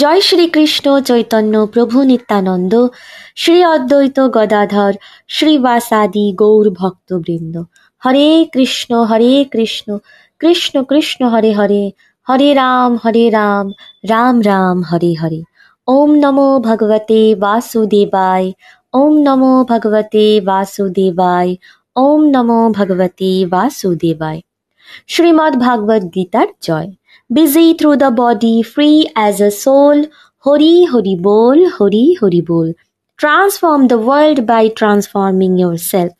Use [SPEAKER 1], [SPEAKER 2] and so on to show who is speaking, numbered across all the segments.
[SPEAKER 1] জয় শ্রীকৃষ্ণ চৈতন্য প্রভু নিত্যানন্দ শ্রী অদ্বৈত গদাধর শ্রীবাসাদি গৌর ভক্তবৃন্দ হরে কৃষ্ণ হরে কৃষ্ণ কৃষ্ণ কৃষ্ণ হরে হরে হরে রাম হরে রাম রাম রাম হরে হরে ওম নমো ভগবতে বাসুদেবায় ওম নমো ভগবতে বাসুদেবায় ওম নমো ভগবতে বাসুদেবায় শ্রীমদ্ ভাগবত গীতার জয় Busy through the body, free as a soul. Hori Hori Bol, Hori Hori Bol. Transform the world by transforming yourself.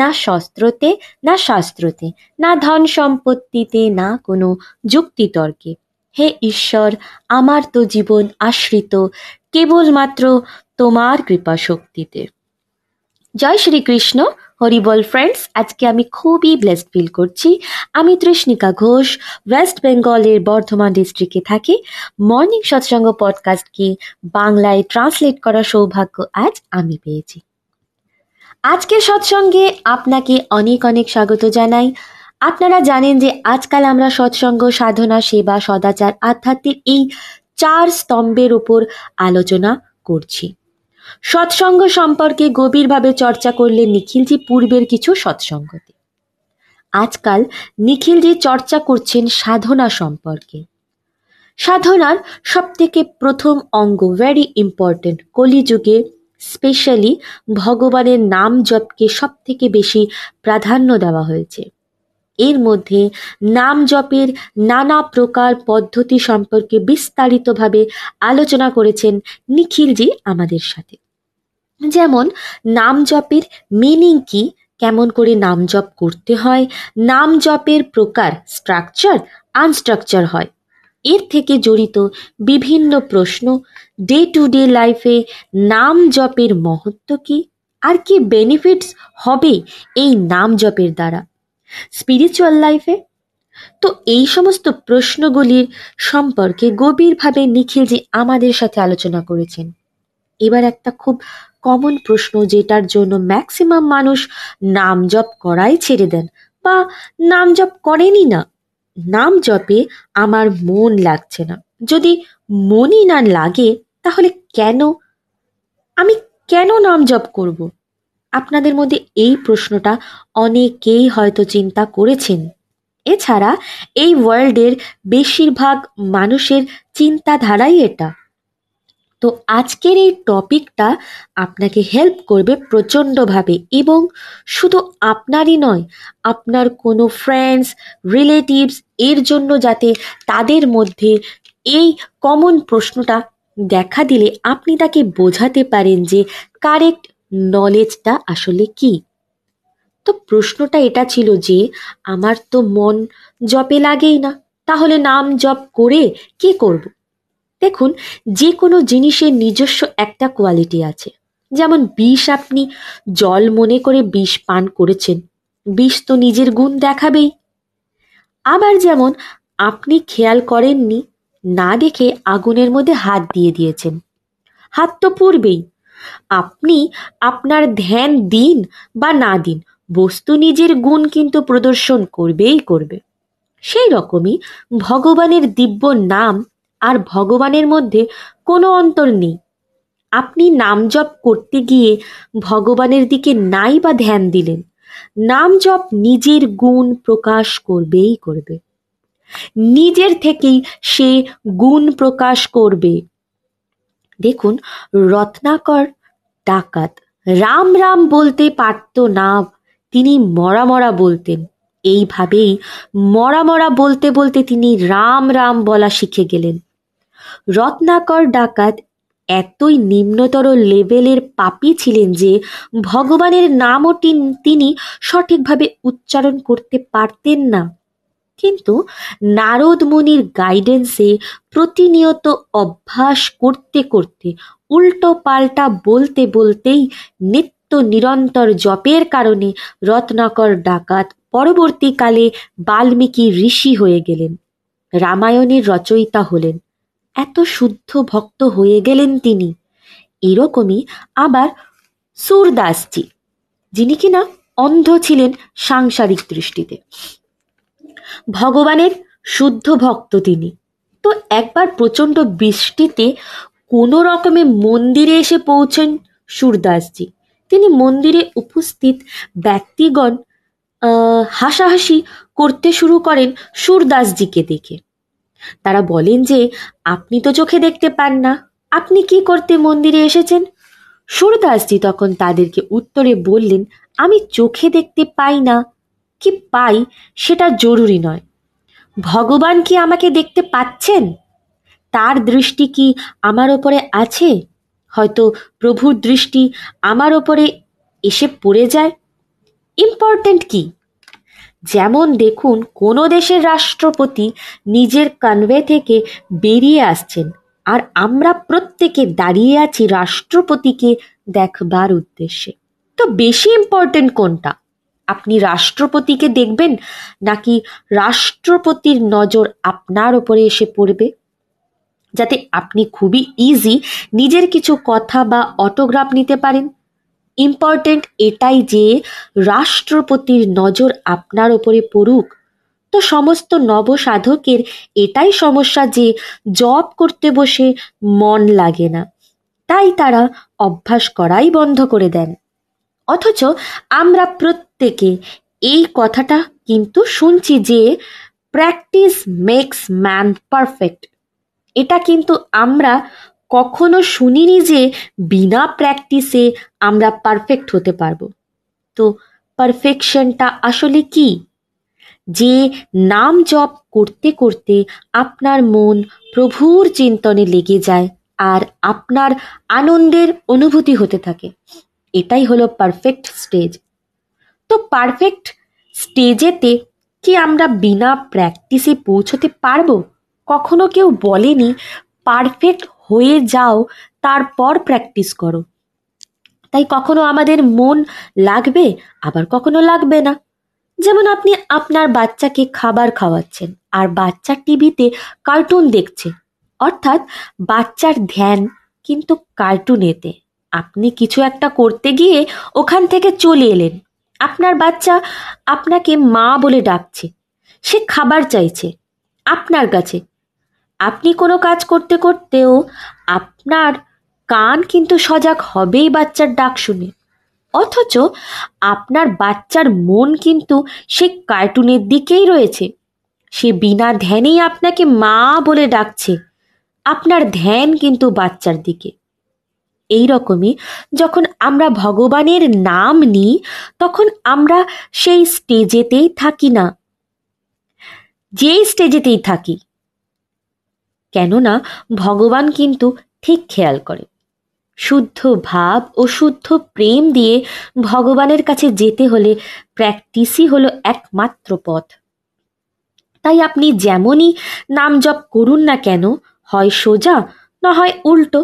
[SPEAKER 1] না শস্ত্রতে না শাস্ত্রতে না ধন সম্পত্তিতে না কোনো যুক্তিতর্কে হে ঈশ্বর আমার তো জীবন আশ্রিত কেবলমাত্র তোমার কৃপা শক্তিতে জয় শ্রীকৃষ্ণ হরিবল ফ্রেন্ডস আজকে আমি খুবই ব্লেসড ফিল করছি আমি তৃষ্ণিকা ঘোষ ওয়েস্ট বেঙ্গলের বর্ধমান ডিস্ট্রিক্টে থাকি মর্নিং সৎসঙ্গ পডকাস্টকে বাংলায় ট্রান্সলেট করার সৌভাগ্য আজ আমি পেয়েছি আজকে সৎসঙ্গে আপনাকে অনেক অনেক স্বাগত জানাই আপনারা জানেন যে আজকাল আমরা সৎসঙ্গ সাধনা সেবা সদাচার আধ্যাত্মিক এই চার স্তম্ভের উপর আলোচনা করছি সৎসঙ্গ সম্পর্কে গভীরভাবে চর্চা করলে নিখিলজি পূর্বের কিছু সৎসঙ্গতে আজকাল নিখিলজি চর্চা করছেন সাধনা সম্পর্কে সাধনার সবথেকে প্রথম অঙ্গ ভেরি ইম্পর্টেন্ট কলিযুগে স্পেশালি ভগবানের নাম জপকে সব থেকে বেশি প্রাধান্য দেওয়া হয়েছে এর মধ্যে নাম জপের নানা প্রকার পদ্ধতি সম্পর্কে বিস্তারিতভাবে আলোচনা করেছেন নিখিলজি আমাদের সাথে যেমন নাম জপের মিনিং কি কেমন করে নাম জপ করতে হয় নাম জপের প্রকার স্ট্রাকচার আনস্ট্রাকচার হয় এর থেকে জড়িত বিভিন্ন প্রশ্ন ডে টু ডে লাইফে নাম জপের মহত্ব কি আর কি বেনিফিটস হবে এই নাম জপের দ্বারা স্পিরিচুয়াল লাইফে তো এই সমস্ত প্রশ্নগুলির সম্পর্কে গভীরভাবে নিখিলজি আমাদের সাথে আলোচনা করেছেন এবার একটা খুব কমন প্রশ্ন যেটার জন্য ম্যাক্সিমাম মানুষ নাম জপ করাই ছেড়ে দেন বা নাম জপ করেনি না নাম জপে আমার মন লাগছে না যদি মনই না লাগে তাহলে কেন আমি কেন নাম জপ করব আপনাদের মধ্যে এই প্রশ্নটা অনেকেই হয়তো চিন্তা করেছেন এছাড়া এই ওয়ার্ল্ডের বেশিরভাগ মানুষের চিন্তাধারাই এটা তো আজকের এই টপিকটা আপনাকে হেল্প করবে প্রচণ্ডভাবে এবং শুধু আপনারই নয় আপনার কোনো ফ্রেন্ডস রিলেটিভস এর জন্য যাতে তাদের মধ্যে এই কমন প্রশ্নটা দেখা দিলে আপনি তাকে বোঝাতে পারেন যে কারেক্ট নলেজটা আসলে কি তো প্রশ্নটা এটা ছিল যে আমার তো মন জপে লাগেই না তাহলে নাম জপ করে কি করবো দেখুন যে কোনো জিনিসের নিজস্ব একটা কোয়ালিটি আছে যেমন বিষ আপনি জল মনে করে বিষ পান করেছেন বিষ তো নিজের গুণ দেখাবেই আবার যেমন আপনি খেয়াল করেননি না দেখে আগুনের মধ্যে হাত দিয়ে দিয়েছেন হাত তো পড়বেই আপনি আপনার ধ্যান দিন বা না দিন বস্তু নিজের গুণ কিন্তু প্রদর্শন করবেই করবে সেই রকমই ভগবানের দিব্য নাম আর ভগবানের মধ্যে কোনো অন্তর নেই আপনি নাম জপ করতে গিয়ে ভগবানের দিকে নাই বা ধ্যান দিলেন নাম জপ নিজের গুণ প্রকাশ করবেই করবে নিজের থেকেই সে গুণ প্রকাশ করবে দেখুন রত্নাকর ডাকাত রাম রাম বলতে পারত না তিনি মরা মরা বলতেন এইভাবেই মরা মরা বলতে বলতে তিনি রাম রাম বলা শিখে গেলেন রত্নাকর ডাকাত এতই নিম্নতর লেভেলের পাপি ছিলেন যে ভগবানের নামও তিনি সঠিকভাবে উচ্চারণ করতে পারতেন না কিন্তু নারদ মুনির গাইডেন্সে প্রতিনিয়ত অভ্যাস করতে করতে উল্টো পাল্টা বলতে বলতেই নিত্য নিরন্তর জপের কারণে রত্নাকর ডাকাত পরবর্তীকালে বাল্মীকি ঋষি হয়ে গেলেন রামায়ণের রচয়িতা হলেন এত শুদ্ধ ভক্ত হয়ে গেলেন তিনি এরকমই আবার সুরদাসজি যিনি কিনা অন্ধ ছিলেন সাংসারিক দৃষ্টিতে ভগবানের শুদ্ধ ভক্ত তিনি তো একবার প্রচণ্ড বৃষ্টিতে কোনো রকমে মন্দিরে এসে পৌঁছেন সুরদাসজি তিনি মন্দিরে উপস্থিত ব্যক্তিগণ হাসাহাসি করতে শুরু করেন সুরদাসজিকে দেখে তারা বলেন যে আপনি তো চোখে দেখতে পান না আপনি কি করতে মন্দিরে এসেছেন সুরদাসজি তখন তাদেরকে উত্তরে বললেন আমি চোখে দেখতে পাই না কি পাই সেটা জরুরি নয় ভগবান কি আমাকে দেখতে পাচ্ছেন তার দৃষ্টি কি আমার ওপরে আছে হয়তো প্রভুর দৃষ্টি আমার ওপরে এসে পড়ে যায় ইম্পর্ট্যান্ট কি যেমন দেখুন কোনো দেশের রাষ্ট্রপতি নিজের কনভে থেকে বেরিয়ে আসছেন আর আমরা প্রত্যেকে দাঁড়িয়ে আছি রাষ্ট্রপতিকে দেখবার উদ্দেশ্যে তো বেশি ইম্পর্টেন্ট কোনটা আপনি রাষ্ট্রপতিকে দেখবেন নাকি রাষ্ট্রপতির নজর আপনার ওপরে এসে পড়বে যাতে আপনি খুবই ইজি নিজের কিছু কথা বা অটোগ্রাফ নিতে পারেন ইম্পর্ট্যান্ট এটাই যে রাষ্ট্রপতির নজর আপনার ওপরে পড়ুক তো সমস্ত নবসাধকের এটাই সমস্যা যে জব করতে বসে মন লাগে না তাই তারা অভ্যাস করাই বন্ধ করে দেন অথচ আমরা প্রত্যেকে এই কথাটা কিন্তু শুনছি যে প্র্যাকটিস মেক্স ম্যান পারফেক্ট এটা কিন্তু আমরা কখনো শুনিনি যে বিনা প্র্যাকটিসে আমরা পারফেক্ট হতে পারবো তো পারফেকশনটা আসলে কি যে নাম জপ করতে করতে আপনার মন প্রভুর চিন্তনে লেগে যায় আর আপনার আনন্দের অনুভূতি হতে থাকে এটাই হলো পারফেক্ট স্টেজ তো পারফেক্ট স্টেজেতে কি আমরা বিনা প্র্যাকটিসে পৌঁছতে পারবো কখনো কেউ বলেনি পারফেক্ট হয়ে যাও তারপর প্র্যাকটিস করো তাই কখনো আমাদের মন লাগবে আবার কখনো লাগবে না যেমন আপনি আপনার বাচ্চাকে খাবার খাওয়াচ্ছেন আর বাচ্চা টিভিতে কার্টুন দেখছে অর্থাৎ বাচ্চার ধ্যান কিন্তু কার্টুনেতে আপনি কিছু একটা করতে গিয়ে ওখান থেকে চলে এলেন আপনার বাচ্চা আপনাকে মা বলে ডাকছে সে খাবার চাইছে আপনার কাছে আপনি কোনো কাজ করতে করতেও আপনার কান কিন্তু সজাগ হবেই বাচ্চার ডাক শুনে অথচ আপনার বাচ্চার মন কিন্তু সে কার্টুনের দিকেই রয়েছে সে বিনা ধ্যানেই আপনাকে মা বলে ডাকছে আপনার ধ্যান কিন্তু বাচ্চার দিকে এই রকমই যখন আমরা ভগবানের নাম নিই তখন আমরা সেই স্টেজেতেই থাকি না যেই স্টেজেতেই থাকি কেননা ভগবান কিন্তু ঠিক খেয়াল করে শুদ্ধ ভাব ও শুদ্ধ প্রেম দিয়ে ভগবানের কাছে যেতে হলে প্র্যাকটিসই হলো একমাত্র পথ তাই আপনি যেমনই নাম জপ করুন না কেন হয় সোজা না হয় উল্টো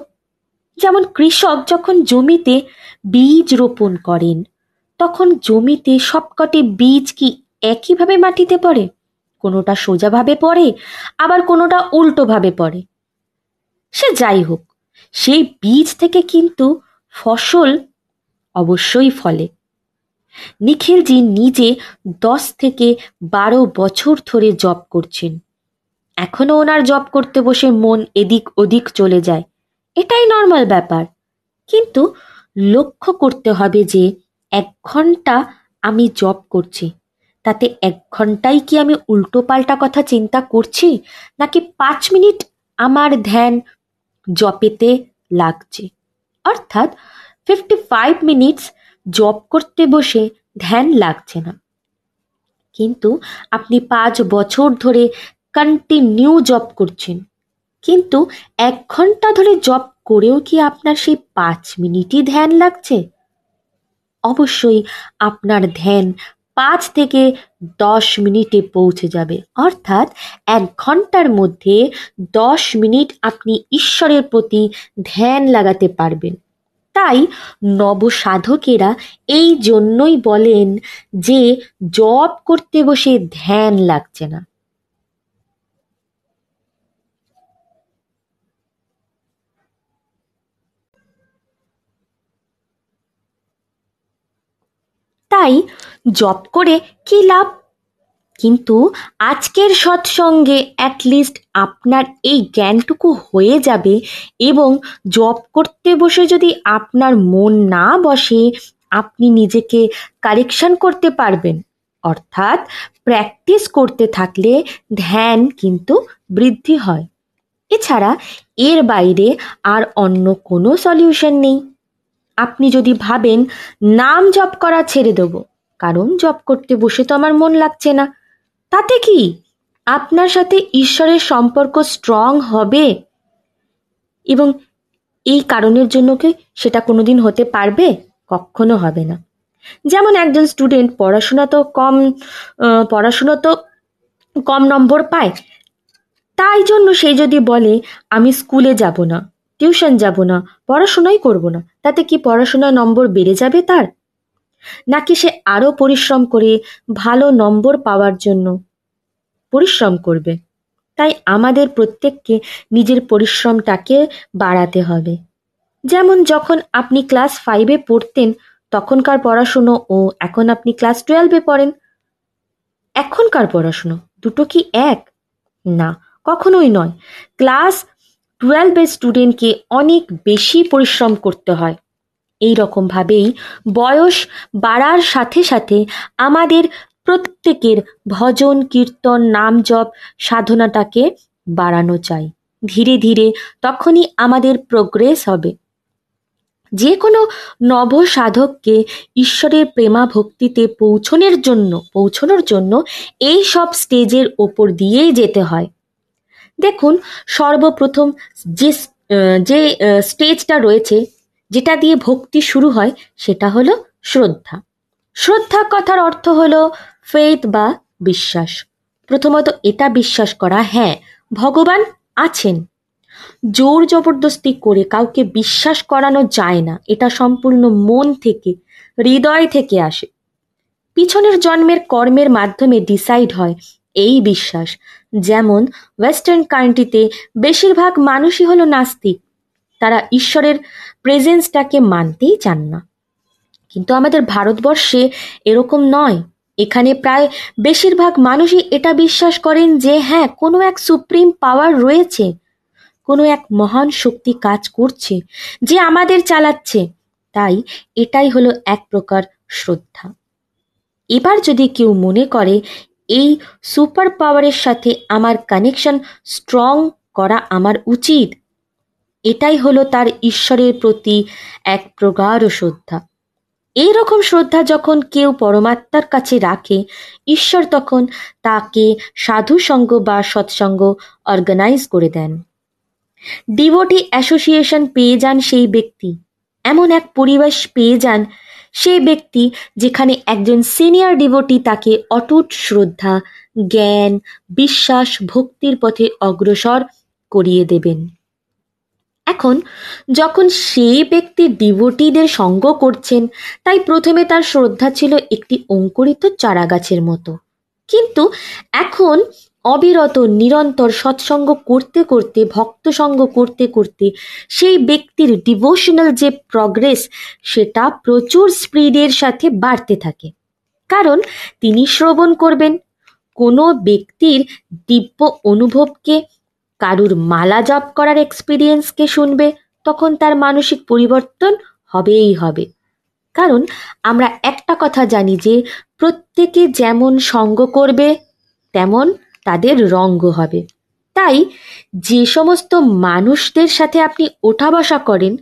[SPEAKER 1] যেমন কৃষক যখন জমিতে বীজ রোপণ করেন তখন জমিতে সবকটি বীজ কি একইভাবে মাটিতে পড়ে কোনোটা সোজাভাবে পড়ে আবার কোনোটা উল্টোভাবে পড়ে সে যাই হোক সেই বীজ থেকে কিন্তু ফসল অবশ্যই ফলে নিখিলজি নিজে দশ থেকে বারো বছর ধরে জব করছেন এখনও ওনার জব করতে বসে মন এদিক ওদিক চলে যায় এটাই নর্মাল ব্যাপার কিন্তু লক্ষ্য করতে হবে যে এক ঘন্টা আমি জব করছি তাতে এক ঘন্টায় কি আমি উল্টোপাল্টা কথা চিন্তা করছি নাকি পাঁচ মিনিট আমার ধ্যান জপেতে লাগছে অর্থাৎ ফিফটি ফাইভ মিনিটস জব করতে বসে ধ্যান লাগছে না কিন্তু আপনি পাঁচ বছর ধরে কন্টিনিউ জব করছেন কিন্তু এক ঘন্টা ধরে জব করেও কি আপনার সেই পাঁচ মিনিটই ধ্যান লাগছে অবশ্যই আপনার ধ্যান পাঁচ থেকে দশ মিনিটে পৌঁছে যাবে অর্থাৎ এক ঘন্টার মধ্যে দশ মিনিট আপনি ঈশ্বরের প্রতি ধ্যান লাগাতে পারবেন তাই নবসাধকেরা এই জন্যই বলেন যে জপ করতে বসে ধ্যান লাগছে না তাই জপ করে কি লাভ কিন্তু আজকের সৎসঙ্গে অ্যাটলিস্ট আপনার এই জ্ঞানটুকু হয়ে যাবে এবং জব করতে বসে যদি আপনার মন না বসে আপনি নিজেকে কারেকশন করতে পারবেন অর্থাৎ প্র্যাকটিস করতে থাকলে ধ্যান কিন্তু বৃদ্ধি হয় এছাড়া এর বাইরে আর অন্য কোনো সলিউশন নেই আপনি যদি ভাবেন নাম জপ করা ছেড়ে দেব কারণ জপ করতে বসে তো আমার মন লাগছে না তাতে কি আপনার সাথে ঈশ্বরের সম্পর্ক স্ট্রং হবে এবং এই কারণের জন্য কি সেটা কোনোদিন হতে পারবে কখনো হবে না যেমন একজন স্টুডেন্ট পড়াশোনা তো কম পড়াশোনা তো কম নম্বর পায় তাই জন্য সে যদি বলে আমি স্কুলে যাব না টিউশন যাব না পড়াশোনাই করব না তাতে কি পড়াশোনার নম্বর বেড়ে যাবে তার নাকি সে আরও পরিশ্রম করে ভালো নম্বর পাওয়ার জন্য পরিশ্রম করবে তাই আমাদের প্রত্যেককে নিজের পরিশ্রমটাকে বাড়াতে হবে যেমন যখন আপনি ক্লাস ফাইভে পড়তেন তখনকার পড়াশুনো ও এখন আপনি ক্লাস টুয়েলভে পড়েন এখনকার পড়াশুনো দুটো কি এক না কখনোই নয় ক্লাস টুয়েলভে স্টুডেন্টকে অনেক বেশি পরিশ্রম করতে হয় এই রকমভাবেই বয়স বাড়ার সাথে সাথে আমাদের প্রত্যেকের ভজন কীর্তন নাম জপ সাধনাটাকে বাড়ানো চাই ধীরে ধীরে তখনই আমাদের প্রোগ্রেস হবে যে কোনো নব সাধককে ঈশ্বরের প্রেমা ভক্তিতে পৌঁছনের জন্য পৌঁছনোর জন্য এই সব স্টেজের ওপর দিয়েই যেতে হয় দেখুন সর্বপ্রথম যে যে স্টেজটা রয়েছে যেটা দিয়ে ভক্তি শুরু হয় সেটা হলো শ্রদ্ধা শ্রদ্ধা কথার অর্থ হলো ফেথ বা বিশ্বাস প্রথমত এটা বিশ্বাস করা হ্যাঁ ভগবান আছেন জোর জবরদস্তি করে কাউকে বিশ্বাস করানো যায় না এটা সম্পূর্ণ মন থেকে হৃদয় থেকে আসে পিছনের জন্মের কর্মের মাধ্যমে ডিসাইড হয় এই বিশ্বাস যেমন ওয়েস্টার্ন কান্ট্রিতে বেশিরভাগ মানুষই হলো নাস্তিক তারা ঈশ্বরের প্রেজেন্সটাকে মানতেই চান না কিন্তু আমাদের ভারতবর্ষে এরকম নয় এখানে প্রায় বেশিরভাগ মানুষই এটা বিশ্বাস করেন যে হ্যাঁ কোনো এক সুপ্রিম পাওয়ার রয়েছে কোনো এক মহান শক্তি কাজ করছে যে আমাদের চালাচ্ছে তাই এটাই হলো এক প্রকার শ্রদ্ধা এবার যদি কেউ মনে করে এই সুপার পাওয়ারের সাথে আমার কানেকশন স্ট্রং করা আমার উচিত এটাই হলো তার ঈশ্বরের প্রতি এক প্রগাঢ় শ্রদ্ধা এইরকম শ্রদ্ধা যখন কেউ পরমাত্মার কাছে রাখে ঈশ্বর তখন তাকে সাধুসঙ্গ বা সৎসঙ্গ অর্গানাইজ করে দেন ডিভোটি অ্যাসোসিয়েশন পেয়ে যান সেই ব্যক্তি এমন এক পরিবেশ পেয়ে যান সেই ব্যক্তি যেখানে একজন সিনিয়র ডিভোটি তাকে অটুট শ্রদ্ধা জ্ঞান বিশ্বাস ভক্তির পথে অগ্রসর করিয়ে দেবেন এখন যখন সেই ব্যক্তি ডিভোটিদের সঙ্গ করছেন তাই প্রথমে তার শ্রদ্ধা ছিল একটি অঙ্কুরিত চারাগাছের মতো কিন্তু এখন অবিরত নিরন্তর সৎসঙ্গ করতে করতে ভক্তসঙ্গ করতে করতে সেই ব্যক্তির ডিভোশনাল যে প্রগ্রেস সেটা প্রচুর স্পিডের সাথে বাড়তে থাকে কারণ তিনি শ্রবণ করবেন কোনো ব্যক্তির দিব্য অনুভবকে কারুর মালা জপ করার এক্সপিরিয়েন্সকে শুনবে তখন তার মানসিক পরিবর্তন হবেই হবে কারণ আমরা একটা কথা জানি যে প্রত্যেকে যেমন সঙ্গ করবে তেমন তাদের রঙ্গ হবে তাই যে সমস্ত মানুষদের সাথে আপনি ওঠা বসা করেন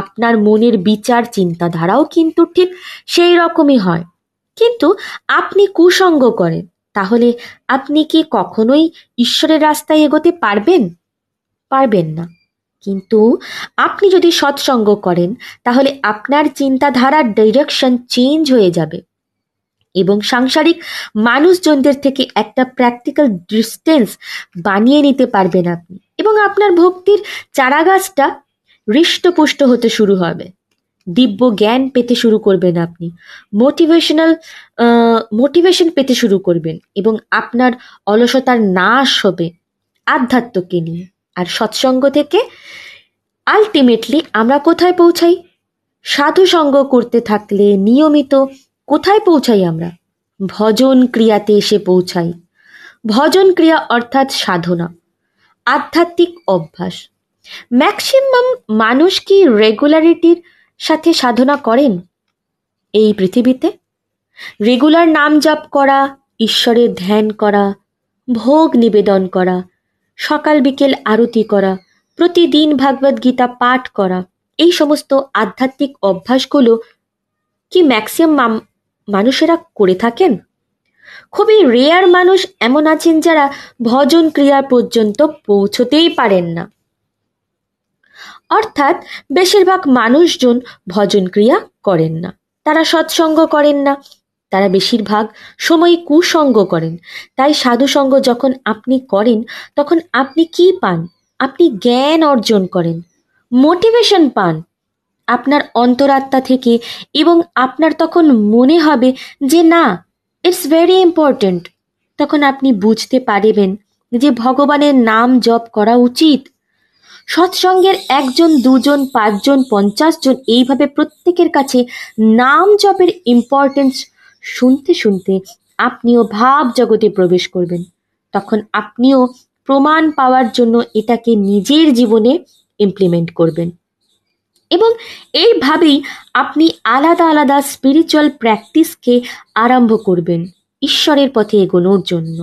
[SPEAKER 1] আপনার মনের বিচার চিন্তাধারাও কিন্তু ঠিক সেই রকমই হয় কিন্তু আপনি কুসঙ্গ করেন তাহলে আপনি কি কখনোই ঈশ্বরের রাস্তায় এগোতে পারবেন পারবেন না কিন্তু আপনি যদি সৎসঙ্গ করেন তাহলে আপনার চিন্তাধারার ডিরেকশন চেঞ্জ হয়ে যাবে এবং সাংসারিক মানুষজনদের থেকে একটা প্র্যাকটিক্যাল ডিস্টেন্স বানিয়ে নিতে পারবেন আপনি এবং আপনার ভক্তির চারাগাছটা হৃষ্টপুষ্ট হতে শুরু হবে দিব্য জ্ঞান পেতে শুরু করবেন আপনি মোটিভেশনাল মোটিভেশন পেতে শুরু করবেন এবং আপনার অলসতার নাশ হবে আধ্যাত্মকে নিয়ে আর সৎসঙ্গ থেকে আলটিমেটলি আমরা কোথায় পৌঁছাই সাধু সঙ্গ করতে থাকলে নিয়মিত কোথায় পৌঁছাই আমরা ভজন ক্রিয়াতে এসে পৌঁছাই ভজন ক্রিয়া অর্থাৎ সাধনা আধ্যাত্মিক অভ্যাস ম্যাক্সিমাম মানুষ কি রেগুলারিটির সাথে সাধনা করেন এই পৃথিবীতে রেগুলার নাম জাপ করা ঈশ্বরের ধ্যান করা ভোগ নিবেদন করা সকাল বিকেল আরতি করা প্রতিদিন ভাগবত গীতা পাঠ করা এই সমস্ত আধ্যাত্মিক অভ্যাসগুলো কি ম্যাক্সিমাম মানুষেরা করে থাকেন খুবই রেয়ার মানুষ এমন আছেন যারা ভজন ক্রিয়া পর্যন্ত পৌঁছতেই পারেন না অর্থাৎ বেশিরভাগ মানুষজন ভজন ক্রিয়া করেন না তারা সৎসঙ্গ করেন না তারা বেশিরভাগ সময় কুসঙ্গ করেন তাই সাধুসঙ্গ যখন আপনি করেন তখন আপনি কি পান আপনি জ্ঞান অর্জন করেন মোটিভেশন পান আপনার অন্তরাত্মা থেকে এবং আপনার তখন মনে হবে যে না ইটস ভেরি ইম্পর্ট্যান্ট তখন আপনি বুঝতে পারবেন যে ভগবানের নাম জপ করা উচিত সৎসঙ্গের একজন দুজন পাঁচজন পঞ্চাশ জন এইভাবে প্রত্যেকের কাছে নাম জপের ইম্পর্টেন্স শুনতে শুনতে আপনিও ভাব জগতে প্রবেশ করবেন তখন আপনিও প্রমাণ পাওয়ার জন্য এটাকে নিজের জীবনে ইমপ্লিমেন্ট করবেন এবং এইভাবেই আপনি আলাদা আলাদা স্পিরিচুয়াল প্র্যাকটিসকে আরম্ভ করবেন ঈশ্বরের পথে এগোনোর জন্য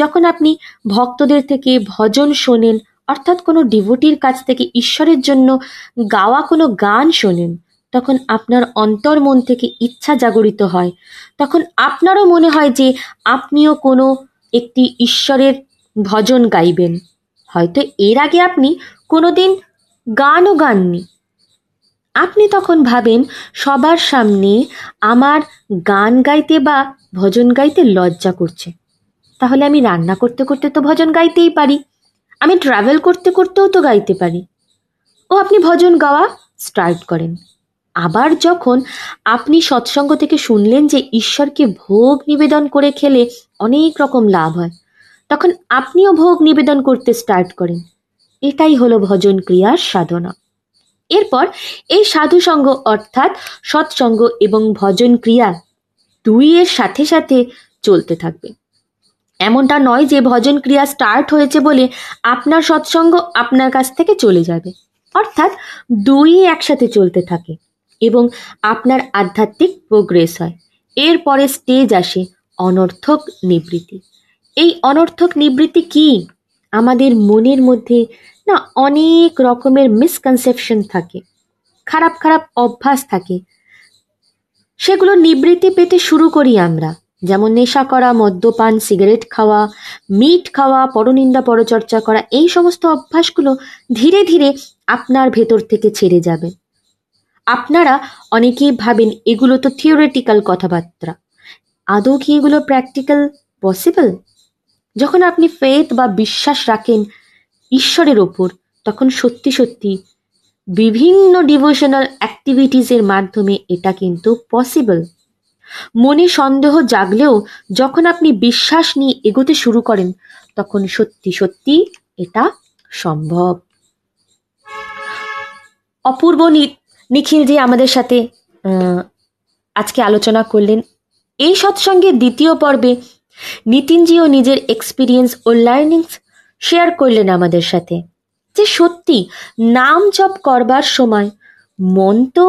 [SPEAKER 1] যখন আপনি ভক্তদের থেকে ভজন শোনেন অর্থাৎ কোনো ডিভোটির কাছ থেকে ঈশ্বরের জন্য গাওয়া কোনো গান শোনেন তখন আপনার অন্তর মন থেকে ইচ্ছা জাগরিত হয় তখন আপনারও মনে হয় যে আপনিও কোনো একটি ঈশ্বরের ভজন গাইবেন হয়তো এর আগে আপনি কোনো দিন গানও গাননি আপনি তখন ভাবেন সবার সামনে আমার গান গাইতে বা ভজন গাইতে লজ্জা করছে তাহলে আমি রান্না করতে করতে তো ভজন গাইতেই পারি আমি ট্রাভেল করতে করতেও তো গাইতে পারি ও আপনি ভজন গাওয়া স্টার্ট করেন আবার যখন আপনি সৎসঙ্গ থেকে শুনলেন যে ঈশ্বরকে ভোগ নিবেদন করে খেলে অনেক রকম লাভ হয় তখন আপনিও ভোগ নিবেদন করতে স্টার্ট করেন এটাই হলো ভজন ক্রিয়ার সাধনা এরপর এই সাধুসঙ্গ অর্থাৎ সৎসঙ্গ এবং ভজন ক্রিয়া দুই এর সাথে সাথে চলতে থাকবে এমনটা নয় যে ভজন ক্রিয়া স্টার্ট হয়েছে বলে আপনার সৎসঙ্গ আপনার কাছ থেকে চলে যাবে অর্থাৎ দুই একসাথে চলতে থাকে এবং আপনার আধ্যাত্মিক প্রোগ্রেস হয় এরপরে স্টেজ আসে অনর্থক নিবৃত্তি এই অনর্থক নিবৃত্তি কি আমাদের মনের মধ্যে না অনেক রকমের মিসকনসেপশন থাকে খারাপ খারাপ অভ্যাস থাকে সেগুলো নিবৃত্তি পেতে শুরু করি আমরা যেমন নেশা করা মদ্যপান সিগারেট খাওয়া মিট খাওয়া পরনিন্দা পরচর্চা করা এই সমস্ত অভ্যাসগুলো ধীরে ধীরে আপনার ভেতর থেকে ছেড়ে যাবে আপনারা অনেকেই ভাবেন এগুলো তো থিওরিটিক্যাল কথাবার্তা আদৌ কি এগুলো প্র্যাকটিক্যাল পসিবল যখন আপনি ফেথ বা বিশ্বাস রাখেন ঈশ্বরের ওপর তখন সত্যি সত্যি বিভিন্ন ডিভোশনাল অ্যাক্টিভিটিসের মাধ্যমে এটা কিন্তু পসিবল মনে সন্দেহ জাগলেও যখন আপনি বিশ্বাস নিয়ে এগোতে শুরু করেন তখন সত্যি সত্যি এটা সম্ভব অপূর্ব নিখিল যে আমাদের সাথে আজকে আলোচনা করলেন এই সৎসঙ্গে দ্বিতীয় পর্বে নিতিনজিও নিজের এক্সপিরিয়েন্স ও লার্নিংস শেয়ার করলেন আমাদের সাথে যে সত্যি নাম জপ করবার সময় মন তো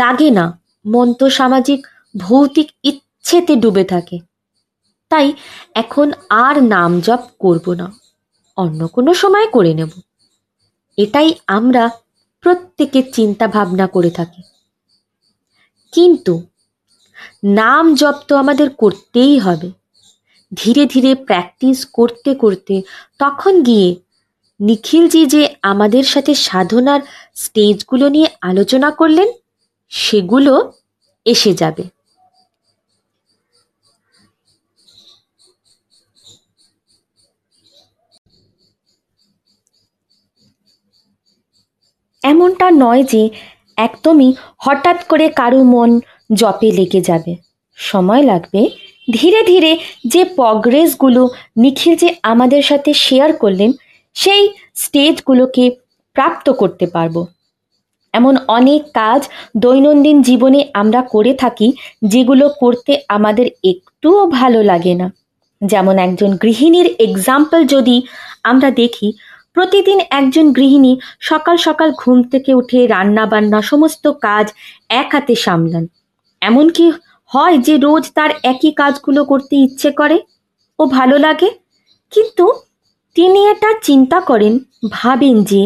[SPEAKER 1] লাগে না মন তো সামাজিক ভৌতিক ইচ্ছেতে ডুবে থাকে তাই এখন আর নাম জপ করব না অন্য কোনো সময় করে নেব এটাই আমরা প্রত্যেকে চিন্তা ভাবনা করে থাকি কিন্তু নাম জপ তো আমাদের করতেই হবে ধীরে ধীরে প্র্যাকটিস করতে করতে তখন গিয়ে নিখিলজি যে আমাদের সাথে সাধনার স্টেজগুলো নিয়ে আলোচনা করলেন সেগুলো এসে যাবে এমনটা নয় যে একদমই হঠাৎ করে কারো মন জপে লেগে যাবে সময় লাগবে ধীরে ধীরে যে প্রগ্রেসগুলো নিখিল যে আমাদের সাথে শেয়ার করলেন সেই স্টেজগুলোকে প্রাপ্ত করতে পারবো এমন অনেক কাজ দৈনন্দিন জীবনে আমরা করে থাকি যেগুলো করতে আমাদের একটুও ভালো লাগে না যেমন একজন গৃহিণীর এক্সাম্পল যদি আমরা দেখি প্রতিদিন একজন গৃহিণী সকাল সকাল ঘুম থেকে উঠে রান্না বান্না সমস্ত কাজ এক হাতে সামলান এমনকি হয় যে রোজ তার একই কাজগুলো করতে ইচ্ছে করে ও ভালো লাগে কিন্তু তিনি এটা চিন্তা করেন ভাবেন যে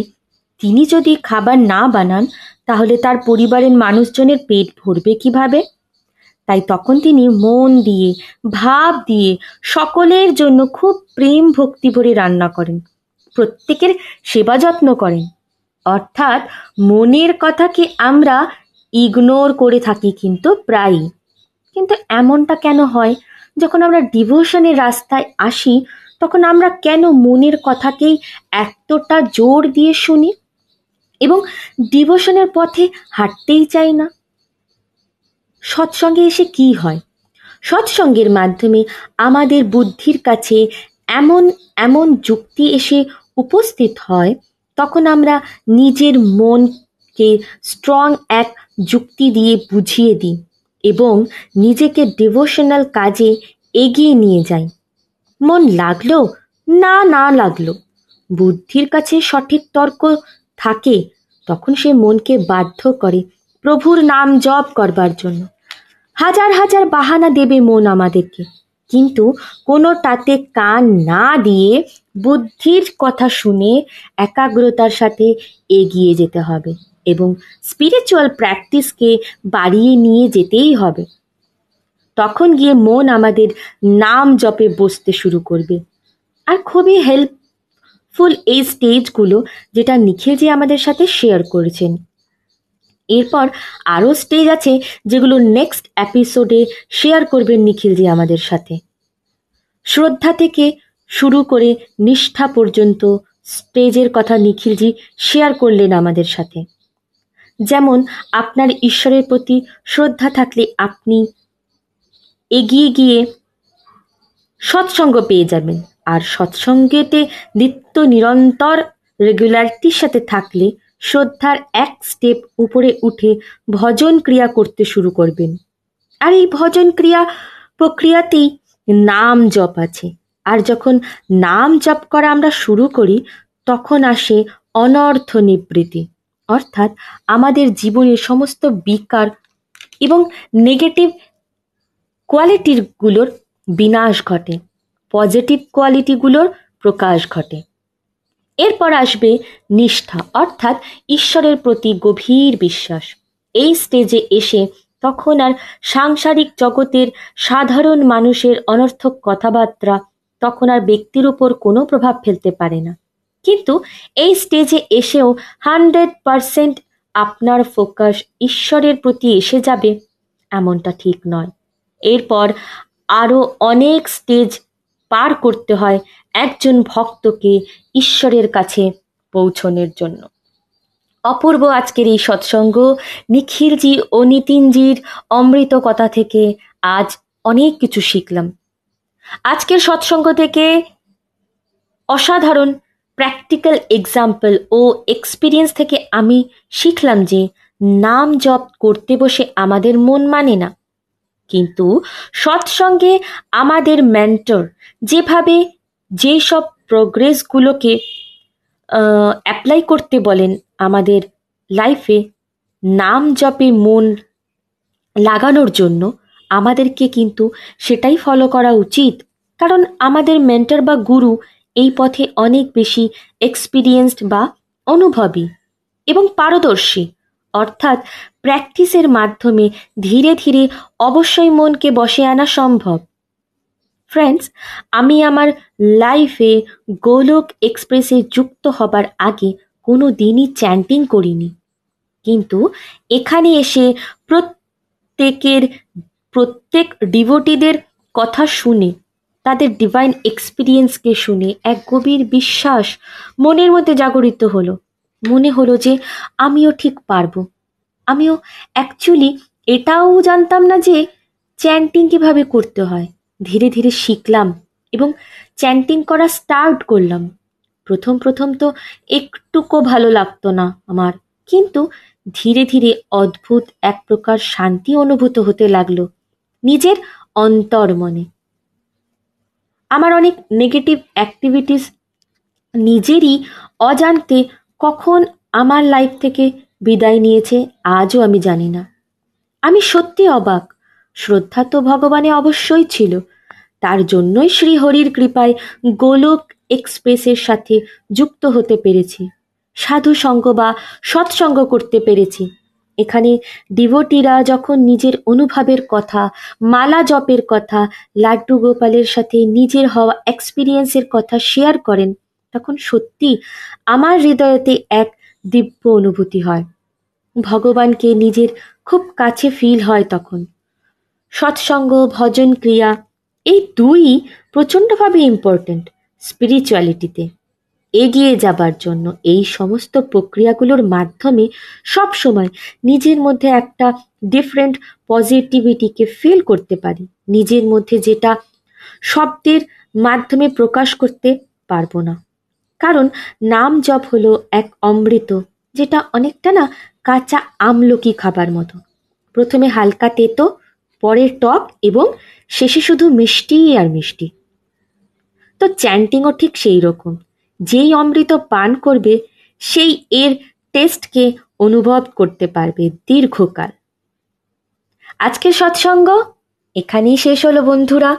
[SPEAKER 1] তিনি যদি খাবার না বানান তাহলে তার পরিবারের মানুষজনের পেট ভরবে কিভাবে তাই তখন তিনি মন দিয়ে ভাব দিয়ে সকলের জন্য খুব প্রেম ভক্তি ভরে রান্না করেন প্রত্যেকের সেবা যত্ন করেন অর্থাৎ মনের কথাকে আমরা ইগনোর করে থাকি কিন্তু প্রায়ই কিন্তু এমনটা কেন হয় যখন আমরা ডিভোশনের রাস্তায় আসি তখন আমরা কেন মনের কথাকেই এতটা জোর দিয়ে শুনি এবং ডিভোশনের পথে হাঁটতেই চাই না সৎসঙ্গে এসে কি হয় সৎসঙ্গের মাধ্যমে আমাদের বুদ্ধির কাছে এমন এমন যুক্তি এসে উপস্থিত হয় তখন আমরা নিজের মনকে স্ট্রং এক যুক্তি দিয়ে বুঝিয়ে দিই এবং নিজেকে ডিভোশনাল কাজে এগিয়ে নিয়ে যাই মন লাগলো না না লাগলো বুদ্ধির কাছে সঠিক তর্ক থাকে তখন সে মনকে বাধ্য করে প্রভুর নাম জপ করবার জন্য হাজার হাজার বাহানা দেবে মন আমাদেরকে কিন্তু কোনো তাতে কান না দিয়ে বুদ্ধির কথা শুনে একাগ্রতার সাথে এগিয়ে যেতে হবে এবং স্পিরিচুয়াল প্র্যাকটিসকে বাড়িয়ে নিয়ে যেতেই হবে তখন গিয়ে মন আমাদের নাম জপে বসতে শুরু করবে আর খুবই হেল্পফুল এই স্টেজগুলো যেটা নিখিলজি আমাদের সাথে শেয়ার করেছেন এরপর আরও স্টেজ আছে যেগুলো নেক্সট এপিসোডে শেয়ার করবেন নিখিলজি আমাদের সাথে শ্রদ্ধা থেকে শুরু করে নিষ্ঠা পর্যন্ত স্টেজের কথা নিখিলজি শেয়ার করলেন আমাদের সাথে যেমন আপনার ঈশ্বরের প্রতি শ্রদ্ধা থাকলে আপনি এগিয়ে গিয়ে সৎসঙ্গ পেয়ে যাবেন আর সৎসঙ্গেতে নিত্য নিরন্তর রেগুলারিটির সাথে থাকলে শ্রদ্ধার এক স্টেপ উপরে উঠে ভজন ক্রিয়া করতে শুরু করবেন আর এই ভজন ক্রিয়া প্রক্রিয়াতেই নাম জপ আছে আর যখন নাম জপ করা আমরা শুরু করি তখন আসে অনর্থ নিবৃত্তি অর্থাৎ আমাদের জীবনের সমস্ত বিকার এবং নেগেটিভ কোয়ালিটিগুলোর বিনাশ ঘটে পজিটিভ কোয়ালিটিগুলোর প্রকাশ ঘটে এরপর আসবে নিষ্ঠা অর্থাৎ ঈশ্বরের প্রতি গভীর বিশ্বাস এই স্টেজে এসে তখন আর সাংসারিক জগতের সাধারণ মানুষের অনর্থক কথাবার্তা তখন আর ব্যক্তির উপর কোনো প্রভাব ফেলতে পারে না কিন্তু এই স্টেজে এসেও হান্ড্রেড পারসেন্ট আপনার ফোকাস ঈশ্বরের প্রতি এসে যাবে এমনটা ঠিক নয় এরপর আরও অনেক স্টেজ পার করতে হয় একজন ভক্তকে ঈশ্বরের কাছে পৌঁছনের জন্য অপূর্ব আজকের এই সৎসঙ্গ নিখিলজি ও নিতিনজির অমৃত কথা থেকে আজ অনেক কিছু শিখলাম আজকের সৎসঙ্গ থেকে অসাধারণ প্র্যাকটিক্যাল এক্সাম্পল ও এক্সপিরিয়েন্স থেকে আমি শিখলাম যে নাম জপ করতে বসে আমাদের মন মানে না কিন্তু সৎসঙ্গে আমাদের মেন্টর যেভাবে যেই সব প্রোগ্রেসগুলোকে অ্যাপ্লাই করতে বলেন আমাদের লাইফে নাম জপে মন লাগানোর জন্য আমাদেরকে কিন্তু সেটাই ফলো করা উচিত কারণ আমাদের মেন্টর বা গুরু এই পথে অনেক বেশি এক্সপিরিয়েন্সড বা অনুভবী এবং পারদর্শী অর্থাৎ প্র্যাকটিসের মাধ্যমে ধীরে ধীরে অবশ্যই মনকে বসে আনা সম্ভব ফ্রেন্ডস আমি আমার লাইফে গোলক এক্সপ্রেসে যুক্ত হবার আগে কোনো দিনই চ্যান্টিং করিনি কিন্তু এখানে এসে প্রত্যেকের প্রত্যেক ডিভোটিদের কথা শুনে তাদের ডিভাইন এক্সপিরিয়েন্সকে শুনে এক গভীর বিশ্বাস মনের মধ্যে জাগরিত হলো মনে হলো যে আমিও ঠিক পারবো আমিও অ্যাকচুয়ালি এটাও জানতাম না যে চ্যান্টিং কীভাবে করতে হয় ধীরে ধীরে শিখলাম এবং চ্যান্টিং করা স্টার্ট করলাম প্রথম প্রথম তো একটুকো ভালো লাগতো না আমার কিন্তু ধীরে ধীরে অদ্ভুত এক প্রকার শান্তি অনুভূত হতে লাগলো নিজের অন্তর মনে আমার অনেক নেগেটিভ অ্যাক্টিভিটিস নিজেরই অজান্তে কখন আমার লাইফ থেকে বিদায় নিয়েছে আজও আমি জানি না আমি সত্যি অবাক শ্রদ্ধা তো ভগবানে অবশ্যই ছিল তার জন্যই শ্রীহরির কৃপায় গোলক এক্সপ্রেসের সাথে যুক্ত হতে পেরেছি সাধু সঙ্গ বা সৎসঙ্গ করতে পেরেছি এখানে ডিভোটিরা যখন নিজের অনুভবের কথা মালা জপের কথা লাড্ডু গোপালের সাথে নিজের হওয়া এক্সপিরিয়েন্সের কথা শেয়ার করেন তখন সত্যি আমার হৃদয়তে এক দিব্য অনুভূতি হয় ভগবানকে নিজের খুব কাছে ফিল হয় তখন সৎসঙ্গ ভজন ক্রিয়া এই দুই প্রচণ্ডভাবে ইম্পর্ট্যান্ট স্পিরিচুয়ালিটিতে এগিয়ে যাবার জন্য এই সমস্ত প্রক্রিয়াগুলোর মাধ্যমে সব সময় নিজের মধ্যে একটা ডিফারেন্ট পজিটিভিটিকে ফিল করতে পারি নিজের মধ্যে যেটা শব্দের মাধ্যমে প্রকাশ করতে পারবো না কারণ নাম জপ হলো এক অমৃত যেটা অনেকটা না কাঁচা আমলকি খাবার মতো প্রথমে হালকা তেতো পরে টক এবং শেষে শুধু মিষ্টি আর মিষ্টি তো চ্যান্টিংও ঠিক সেই রকম যেই অমৃত পান করবে সেই এর টেস্টকে অনুভব করতে পারবে দীর্ঘকাল আজকে সৎসঙ্গ এখানেই শেষ হলো বন্ধুরা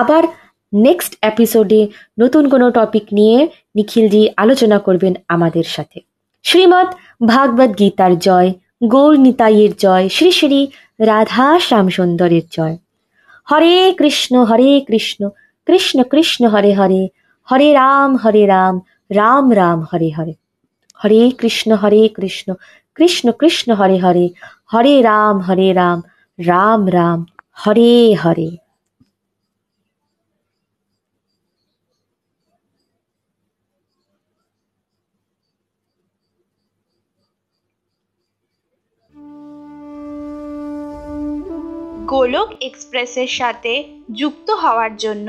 [SPEAKER 1] আবার নেক্সট এপিসোডে নতুন কোনো টপিক নিয়ে নিখিলজি আলোচনা করবেন আমাদের সাথে শ্রীমৎ ভাগবত গীতার জয় গৌর নিতাইয়ের জয় শ্রী শ্রী রাধা শ্যামসুন্দরের জয় হরে কৃষ্ণ হরে কৃষ্ণ কৃষ্ণ কৃষ্ণ হরে হরে হরে রাম হরে রাম রাম রাম হরে হরে হরে কৃষ্ণ হরে কৃষ্ণ কৃষ্ণ কৃষ্ণ হরে হরে হরে রাম হরে রাম রাম রাম হরে হরে গোলক এক্সপ্রেসের সাথে যুক্ত হওয়ার জন্য